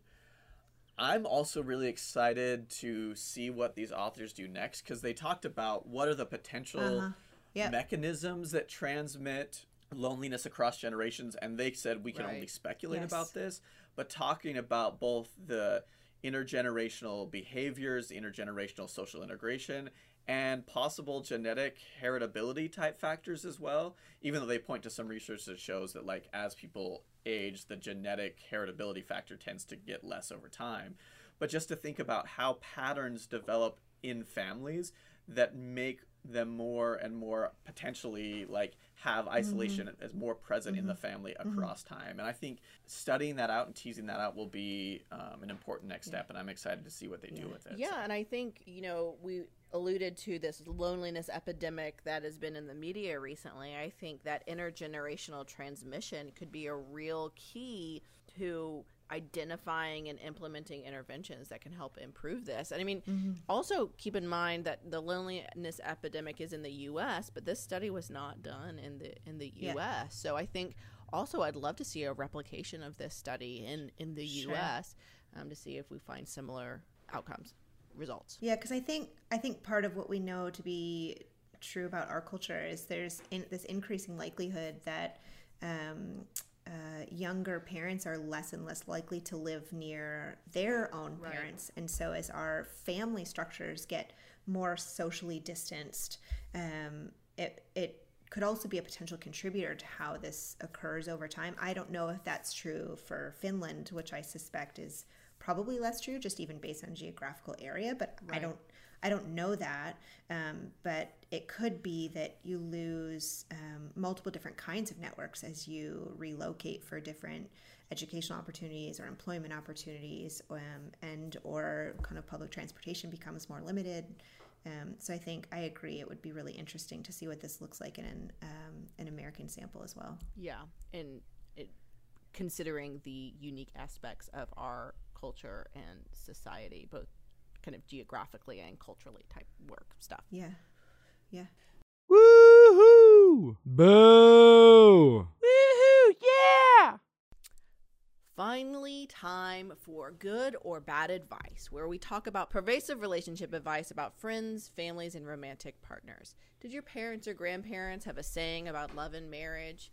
I'm also really excited to see what these authors do next because they talked about what are the potential Uh-huh. Yep. mechanisms that transmit loneliness across generations, and they said we can only speculate Yes. about this, but talking about both the intergenerational behaviors, intergenerational social integration, and possible genetic heritability type factors as well even though they point to some research that shows that like as people age the genetic heritability factor tends to get less over time but just to think about how patterns develop in families that make them more and more potentially like have mm-hmm. isolation as more present in the mm-hmm. family mm-hmm. across time. And i think studying that out and teasing that out will be um, an important next step and i'm excited to see what they do with it Yeah, and I think, you know, we alluded to this loneliness epidemic that has been in the media recently. I think that intergenerational transmission could be a real key to identifying and implementing interventions that can help improve this. And I mean, also keep in mind that the loneliness epidemic is in the US, but this study was not done in the in the Yeah. US. So I think also I'd love to see a replication of this study in in the Sure. US um, to see if we find similar outcomes results. Yeah, because I think I think part of what we know to be true about our culture is there's in, this increasing likelihood that um, uh, younger parents are less and less likely to live near their own Right. parents, and so as our family structures get more socially distanced, um, it it could also be a potential contributor to how this occurs over time. I don't know if that's true for Finland, which I suspect is probably less true, just even based on geographical area. But I don't, I don't know that. Um, but it could be that you lose um, multiple different kinds of networks as you relocate for different educational opportunities or employment opportunities, um, and or kind of public transportation becomes more limited. Um, so I think I agree. It would be really interesting to see what this looks like in an um, an American sample as well. Yeah, and it, considering the unique aspects of our culture and society, both kind of geographically and culturally type work stuff. Yeah, yeah. Woohoo! Boo! Woohoo! Yeah! Finally, time for good or bad advice, where we talk about pervasive relationship advice about friends, families, and romantic partners. Did your parents or grandparents have a saying about love and marriage?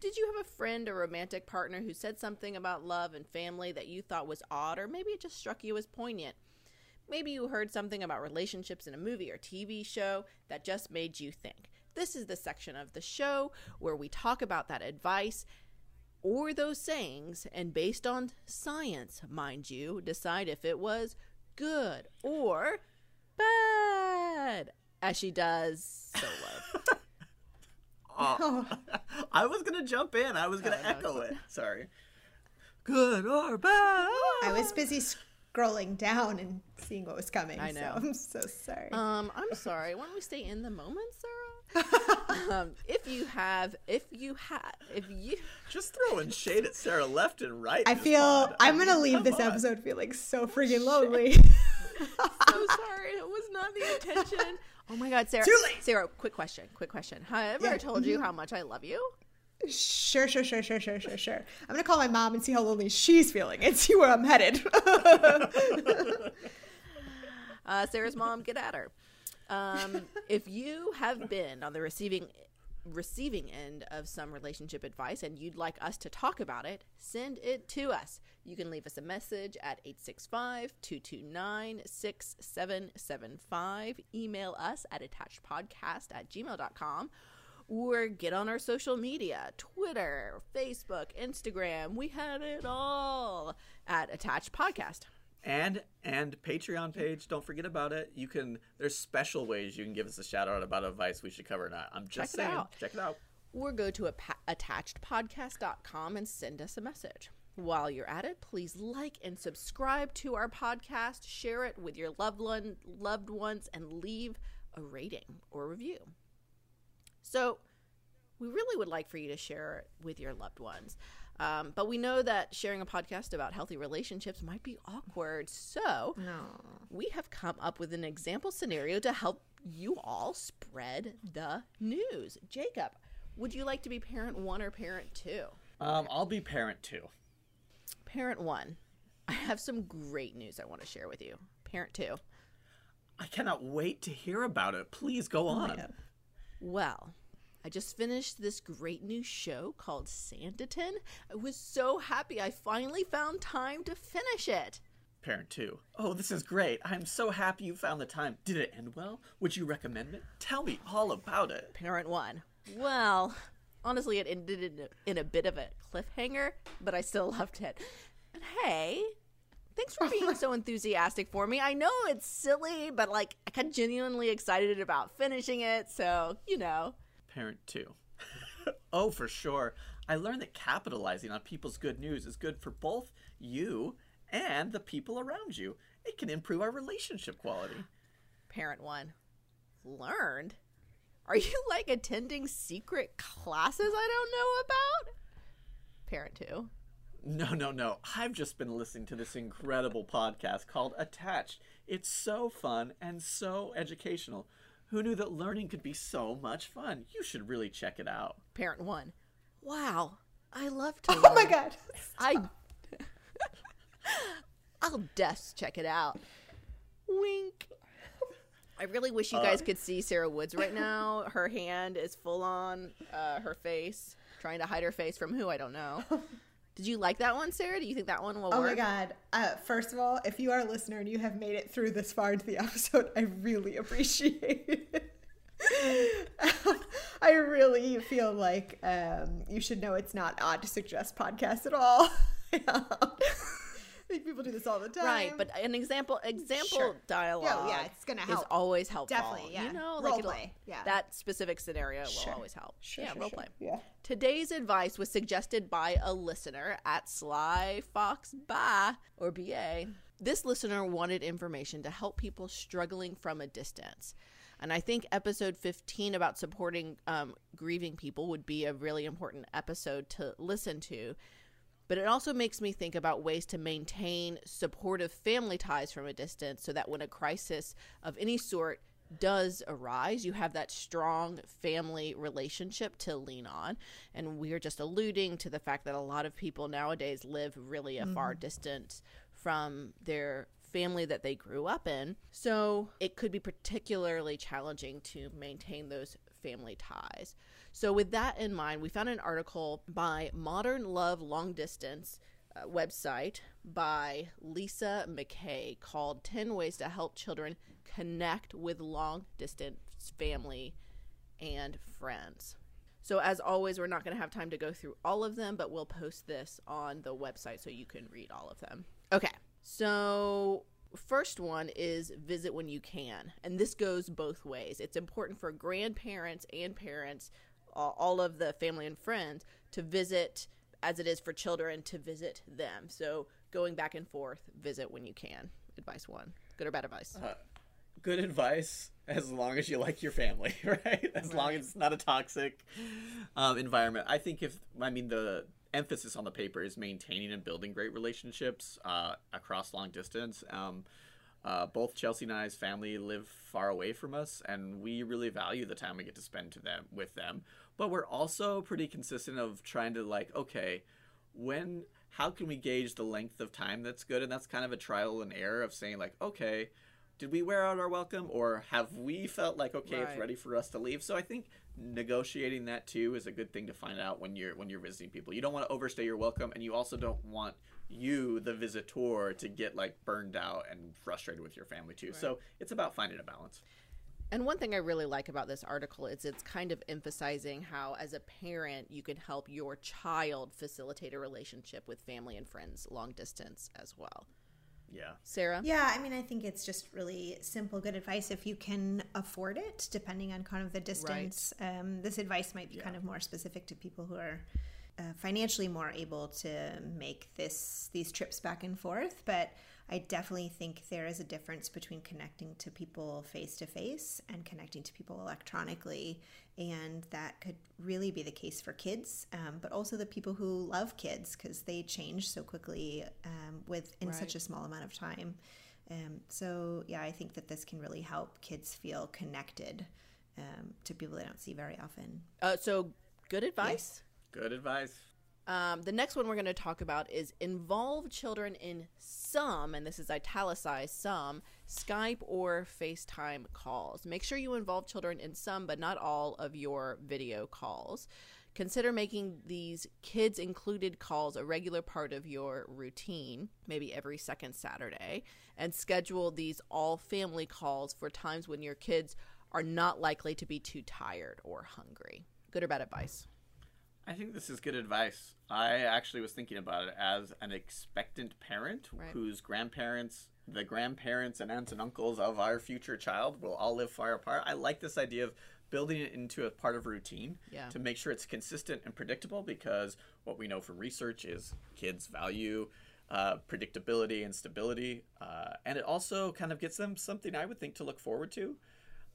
Did you have a friend or romantic partner who said something about love and family that you thought was odd, or maybe it just struck you as poignant? Maybe you heard something about relationships in a movie or TV show that just made you think. This is the section of the show where we talk about that advice or those sayings and based on science, mind you, decide if it was good or bad, as she does solo. Oh, I was gonna jump in. I was gonna Oh, no, echo it. Sorry. Good or bad? I was busy scrolling down and seeing what was coming. I know. So I'm so sorry. Um, I'm sorry. Why don't we stay in the moment, Sarah? um, if you have, if you have, if you, Just throwing shade at Sarah left and right. I feel pod. I I'm gonna mean, leave come this on. episode feeling so freaking lonely. so sorry. It was not the intention. Oh my God, Sarah. Too late. Sarah, quick question. Quick question. Have I ever Yeah. told you how much I love you? Sure, sure, sure, sure, sure, sure, sure. I'm gonna call my mom and see how lonely she's feeling and see where I'm headed. Uh, Sarah's mom, get at her. Um, if you have been on the receiving receiving end of some relationship advice and you'd like us to talk about it, send it to us. You can leave us a message at 865-229-6775. Email us at attachedpodcast at gmail.com or get on our social media Twitter, Facebook, Instagram. We had it all at Attached Podcast. and and patreon page don't forget about it you can there's special ways you can give us a shout out about advice we should cover or not i'm just Check it saying out. check it out or go to attachedpodcast.com and send us a message. While you're at it, please like and subscribe to our podcast, share it with your loved one, loved ones, and leave a rating or review. So, we really would like for you to share it with your loved ones. Um, but we know that sharing a podcast about healthy relationships might be awkward. So, no. we have come up with an example scenario to help you all spread the news. Jacob, would you like to be parent one or parent two? um i'll be parent two. Parent one, I have some great news I want to share with you. Parent two, i cannot wait to hear about it please go on well, I just finished this great new show called Sanditon. I was so happy I finally found time to finish it. parent two. Oh, this is great i'm so happy you found the time did it end well would you recommend it tell me all about it Parent one, well, honestly, it ended in a, in a bit of a cliffhanger, but I still loved it. And hey, thanks for being so enthusiastic for me. I know it's silly, but like I got genuinely excited about finishing it, so you know. Parent 2. oh, for sure. I learned that capitalizing on people's good news is good for both you and the people around you. It can improve our relationship quality. Parent one, learned. Are you like attending secret classes I don't know about? Parent two. No, no, no. I've just been listening to this incredible podcast called Attached. It's so fun and so educational. Who knew that learning could be so much fun? You should really check it out. Parent one. Wow, I love to. Oh my god. I I'll just check it out. Wink. I really wish you guys could see Sarah Woods right now. Her hand is full on uh, her face, trying to hide her face from who I don't know. Did you like that one, Sarah? Do you think that one will Oh work? Oh my god. Uh, first of all, if you are a listener and you have made it through this far into the episode, I really appreciate it. I really feel like um, you should know it's not odd to suggest podcasts at all. Think people do this all the time. Right, but an example example Sure. dialogue yeah, it's gonna is always helpful. Definitely, yeah. You know, Role like play, yeah. that specific scenario Sure. will always help. Sure, yeah, sure, role play. Yeah. Today's advice was suggested by a listener at Sly Fox Ba or BA. This listener wanted information to help people struggling from a distance. And I think episode 15 about supporting um, grieving people would be a really important episode to listen to. But it also makes me think about ways to maintain supportive family ties from a distance so that when a crisis of any sort does arise, you have that strong family relationship to lean on. And we are just alluding to the fact that a lot of people nowadays live really a far mm-hmm. distance from their family that they grew up in. So it could be particularly challenging to maintain those family ties. So, with that in mind, we found an article by Modern Love Long Distance uh, website by Lisa McKay called 10 Ways to Help Children Connect with Long Distance Family and Friends. So, as always, we're not going to have time to go through all of them, but we'll post this on the website so you can read all of them. Okay, so first one is visit when you can. And this goes both ways. It's important for grandparents and parents, all of the family and friends, to visit as it is for children to visit them. So going back and forth, visit when you can. Advice one. Good or bad advice? Good advice as long as you like your family, right? As long as it's not a toxic um, environment. I think if, I mean, the emphasis on the paper is maintaining and building great relationships uh, across long distance. Um, Uh, both Chelsea and I's family live far away from us, and we really value the time we get to spend to them with them. But we're also pretty consistent of trying to like, okay, when how can we gauge the length of time that's good? And that's kind of a trial and error of saying like, okay, did we wear out our welcome, or have we felt like okay, it's ready for us to leave? So I think negotiating that too is a good thing to find out when you're when you're visiting people. You don't want to overstay your welcome, and you also don't want you, the visitor, to get like burned out and frustrated with your family too. So it's about finding a balance. And one thing I really like about this article is it's kind of emphasizing how, as a parent, you can help your child facilitate a relationship with family and friends long distance as well. Yeah. Sarah? Yeah, I mean, I think it's just really simple, good advice if you can afford it, depending on kind of the distance. Um, this advice might be kind of more specific to people who are uh, financially more able to make this these trips back and forth. But I definitely think there is a difference between connecting to people face to face and connecting to people electronically, and that could really be the case for kids, um, but also the people who love kids because they change so quickly um, with in such a small amount of time. Um, so yeah, I think that this can really help kids feel connected um, to people they don't see very often. Uh, so, good advice. Good advice. Um, the next one we're going to talk about is involve children in some, and this is italicized, some Skype or FaceTime calls. Make sure you involve children in some, but not all of your video calls. Consider making these kids included calls a regular part of your routine, maybe every second Saturday, and schedule these all family calls for times when your kids are not likely to be too tired or hungry. Good or bad advice? I think this is good advice. I actually was thinking about it as an expectant parent Right. whose grandparents, the grandparents and aunts and uncles of our future child will all live far apart. I like this idea of building it into a part of routine Yeah. to make sure it's consistent and predictable because what we know from research is kids value uh, predictability and stability. Uh, and it also kind of gets them something I would think to look forward to.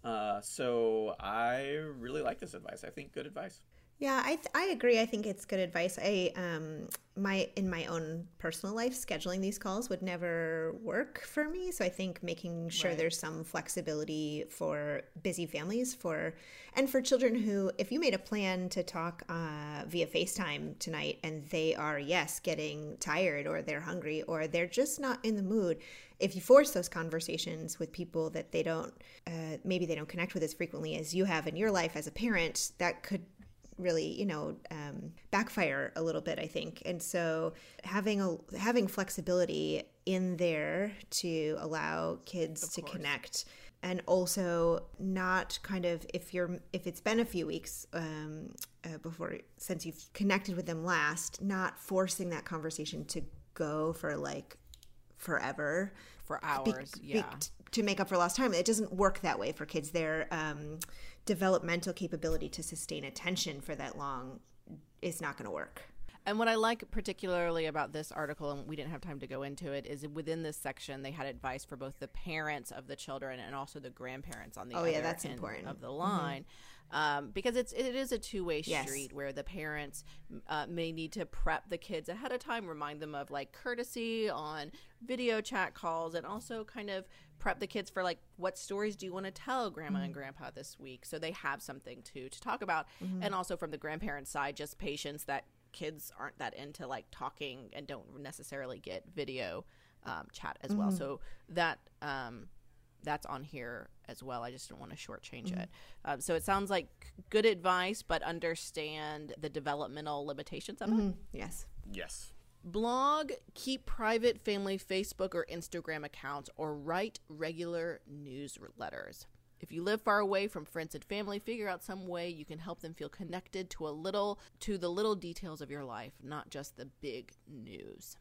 Uh, so I really like this advice. I think good advice. Yeah, I, th- I agree. I think it's good advice. I um my in my own personal life scheduling these calls would never work for me. So I think making sure Right. there's some flexibility for busy families for and for children who if you made a plan to talk uh, via FaceTime tonight and they are yes getting tired or they're hungry or they're just not in the mood, if you force those conversations with people that they don't uh, maybe they don't connect with as frequently as you have in your life as a parent, that could really you know um, backfire a little bit i think. And so having a having flexibility in there to allow kids to connect and also not kind of if you're if it's been a few weeks um, uh, before since you've connected with them last not forcing that conversation to go for like forever For be- hours, be- yeah. t- to make up for lost time. It doesn't work that way for kids. Their um, developmental capability to sustain attention for that long is not going to work. And what I like particularly about this article, and we didn't have time to go into it, is within this section they had advice for both the parents of the children and also the grandparents on the Oh, other yeah, that's end important. Mm-hmm. of the line, um, because it's it is a two way Yes. street where the parents uh, may need to prep the kids ahead of time, remind them of like courtesy on video chat calls, and also kind of prep the kids for like what stories do you want to tell grandma Mm-hmm. and grandpa this week, so they have something to to talk about, Mm-hmm. and also from the grandparents' side, just patience that kids aren't that into like talking and don't necessarily get video um, chat as well. So that um, that's on here as well. I just don't want to shortchange it. Um, so it sounds like good advice, but understand the developmental limitations of it. Yes. Yes. Blog, keep private family Facebook or Instagram accounts, or write regular newsletters. If you live far away from friends and family, figure out some way you can help them feel connected to a little to the little details of your life, not just the big news.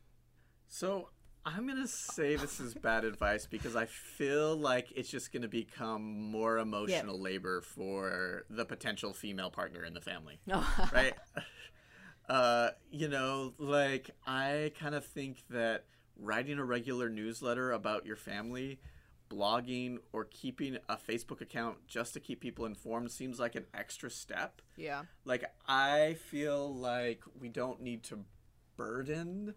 So I'm gonna say this is bad advice because I feel like it's just gonna become more emotional labor for the potential female partner in the family, right? uh, you know, like I kind of think that writing a regular newsletter about your family, blogging, or keeping a Facebook account just to keep people informed seems like an extra step. Yeah. Like I feel like we don't need to burden.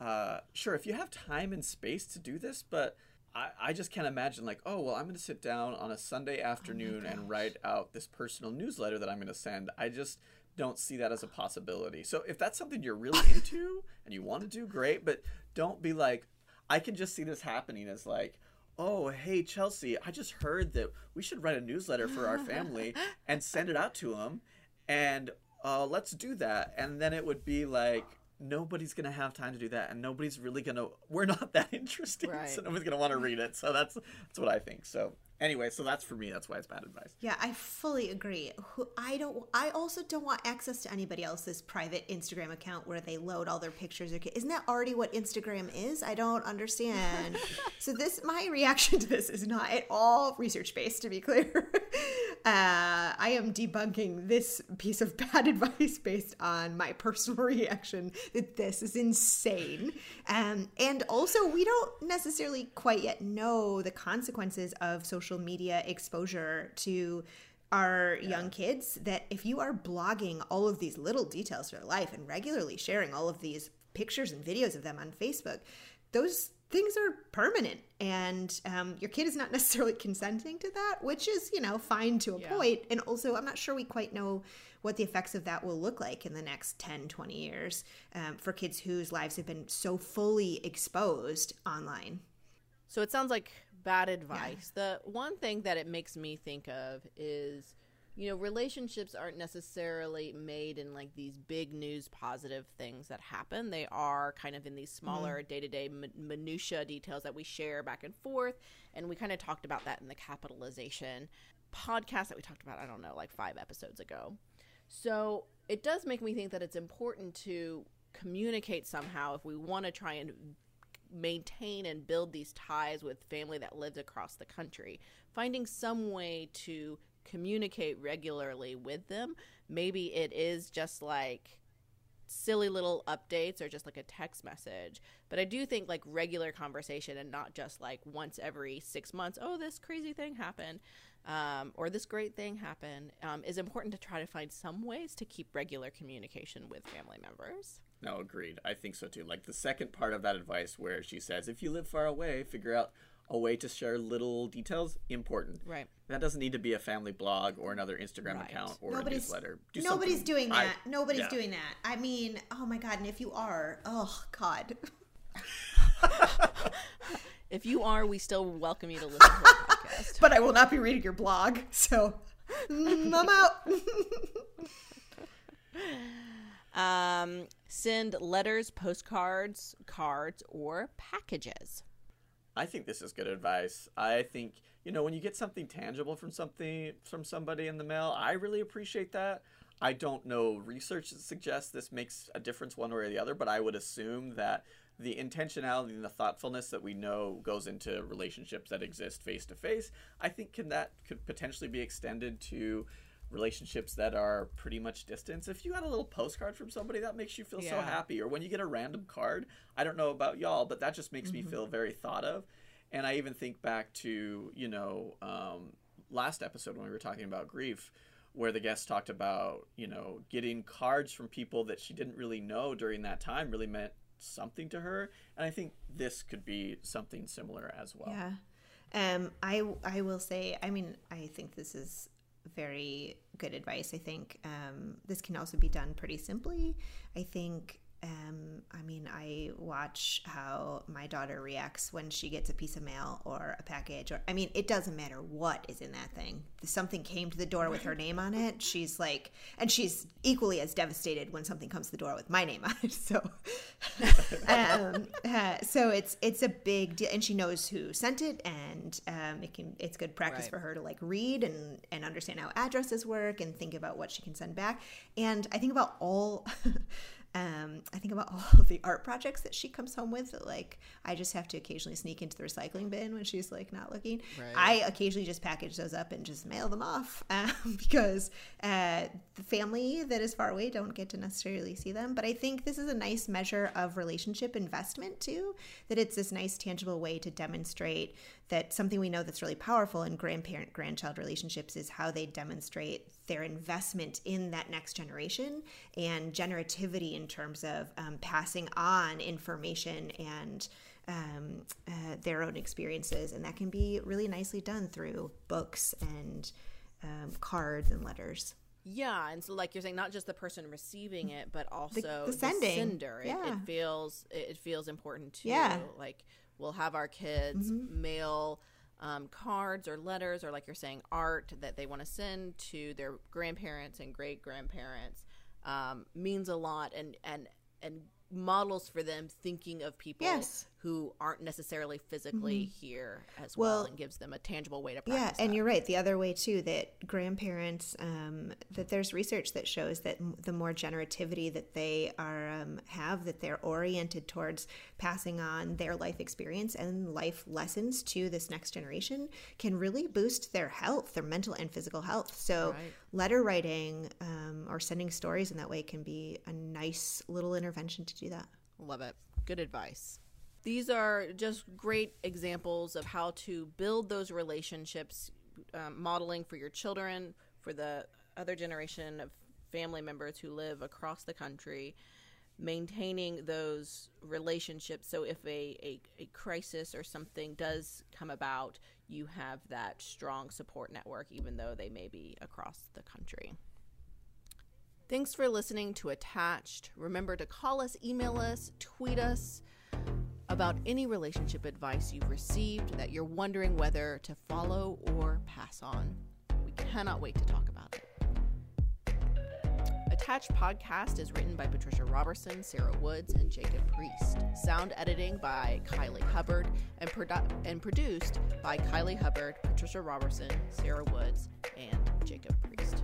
Uh, sure, if you have time and space to do this, but I, I just can't imagine like oh well i'm going to sit down on a sunday afternoon and write out this personal newsletter that i'm going to send. I just don't see that as a possibility. So if that's something you're really into and you want to do great but don't be like i can just see this happening as like oh hey chelsea i just heard that we should write a newsletter for our family and send it out to them and uh, let's do that. And then it would be like nobody's gonna have time to do that and nobody's really gonna we're not that interesting Right. so nobody's gonna want to read it so that's that's what i think so anyway so that's for me that's why it's bad advice Yeah, I fully agree. Who I don't. I also don't want access to anybody else's private Instagram account where they load all their pictures. Or, isn't that already what Instagram is? I don't understand. so this, my reaction to this is not at all research based. To be clear, uh, I am debunking this piece of bad advice based on my personal reaction that this is insane. Um, and also, we don't necessarily quite yet know the consequences of social media exposure to our young kids. That if you are blogging all of these little details of your life and regularly sharing all of these pictures and videos of them on Facebook, those things are permanent and um, your kid is not necessarily consenting to that which is you know fine to a Yeah. point and also i'm not sure we quite know what the effects of that will look like in the next 10 20 years um, for kids whose lives have been so fully exposed online So it sounds like bad advice. The one thing that it makes me think of is, you know, relationships aren't necessarily made in like these big news positive things that happen. They are kind of in these smaller mm-hmm. day to day minutia details that we share back and forth. And we kind of talked about that in the capitalization podcast that we talked about, I don't know, like five episodes ago. So it does make me think that it's important to communicate somehow if we want to try and maintain and build these ties with family that lives across the country. Finding some way to communicate regularly with them. Maybe it is just like silly little updates or just like a text message. But I do think like regular conversation and not just like once every six months, oh, this crazy thing happened um, or this great thing happened um, is important to try to find some ways to keep regular communication with family members. No, agreed. I think so too. Like the second part of that advice, where she says, if you live far away, figure out a way to share little details. Important. Right. That doesn't need to be a family blog or another Instagram Right. account or nobody's a newsletter. Do nobody's something- doing I- that nobody's yeah. doing that i mean oh my god and if you are oh god If you are, we still welcome you to listen to our podcast. but i will not be reading your blog so mm, i'm out Um, send letters, postcards, cards, or packages. I think this is good advice. I think you know when you get something tangible from something from somebody in the mail, I really appreciate that. I don't know research that suggests this makes a difference one way or the other, but I would assume that the intentionality and the thoughtfulness that we know goes into relationships that exist face to face, I think can that could potentially be extended to relationships that are pretty much distance. If you got a little postcard from somebody that makes you feel so happy or when you get a random card, I don't know about y'all, but that just makes me feel very thought of. And I even think back to, you know, um, last episode when we were talking about grief, where the guest talked about, you know, getting cards from people that she didn't really know during that time really meant something to her. And I think this could be something similar as well. Yeah. Um, I I will say, I mean, I think this is very good advice. I think um, this can also be done pretty simply. I think, um, I mean, I watch how my daughter reacts when she gets a piece of mail or a package, or I mean, it doesn't matter what is in that thing. If something came to the door with her name on it, she's like, and she's equally as devastated when something comes to the door with my name on it. So, um, uh, so it's it's a big deal, and she knows who sent it, and um, it can it's good practice Right. for her to like read and and understand how addresses work and think about what she can send back. And I think about all. Um, I think about all of the art projects that she comes home with. That, like, I just have to occasionally sneak into the recycling bin when she's like not looking. Right. I occasionally just package those up and just mail them off um, because uh, the family that is far away don't get to necessarily see them. But I think this is a nice measure of relationship investment too. That it's this nice tangible way to demonstrate that something we know that's really powerful in grandparent grandchild relationships is how they demonstrate their investment in that next generation and generativity in terms of um, passing on information and um, uh, their own experiences, and that can be really nicely done through books and um, cards and letters. Yeah, and so like you're saying, not just the person receiving it, but also the sending. sender. It, Yeah. it feels it, it feels important to Yeah. like we'll have our kids Mm-hmm. mail um, cards or letters or like you're saying art that they want to send to their grandparents and great grandparents um, means a lot and and and models for them thinking of people Yes. Mm-hmm. who aren't necessarily physically here as well, Well, and gives them a tangible way to process. Yeah, and that. you're right. The other way too that grandparents, um, that there's research that shows that the more generativity that they are um, have, that they're oriented towards passing on their life experience and life lessons to this next generation, can really boost their health, their mental and physical health. So, Right. letter writing um, or sending stories in that way can be a nice little intervention to do that. Love it. Good advice. These are just great examples of how to build those relationships, um, modeling for your children, for the other generation of family members who live across the country, maintaining those relationships. So if a, a, a crisis or something does come about, you have that strong support network, even though they may be across the country. Thanks for listening to Attached. Remember to call us, email us, tweet us about any relationship advice you've received that you're wondering whether to follow or pass on. We cannot wait to talk about it. Attached podcast is written by Patricia Roberson, Sarah Woods, and Jacob Priest. Sound editing by Kylie Hubbard and, produ- and produced by Kylie Hubbard, Patricia Roberson, Sarah Woods, and Jacob Priest.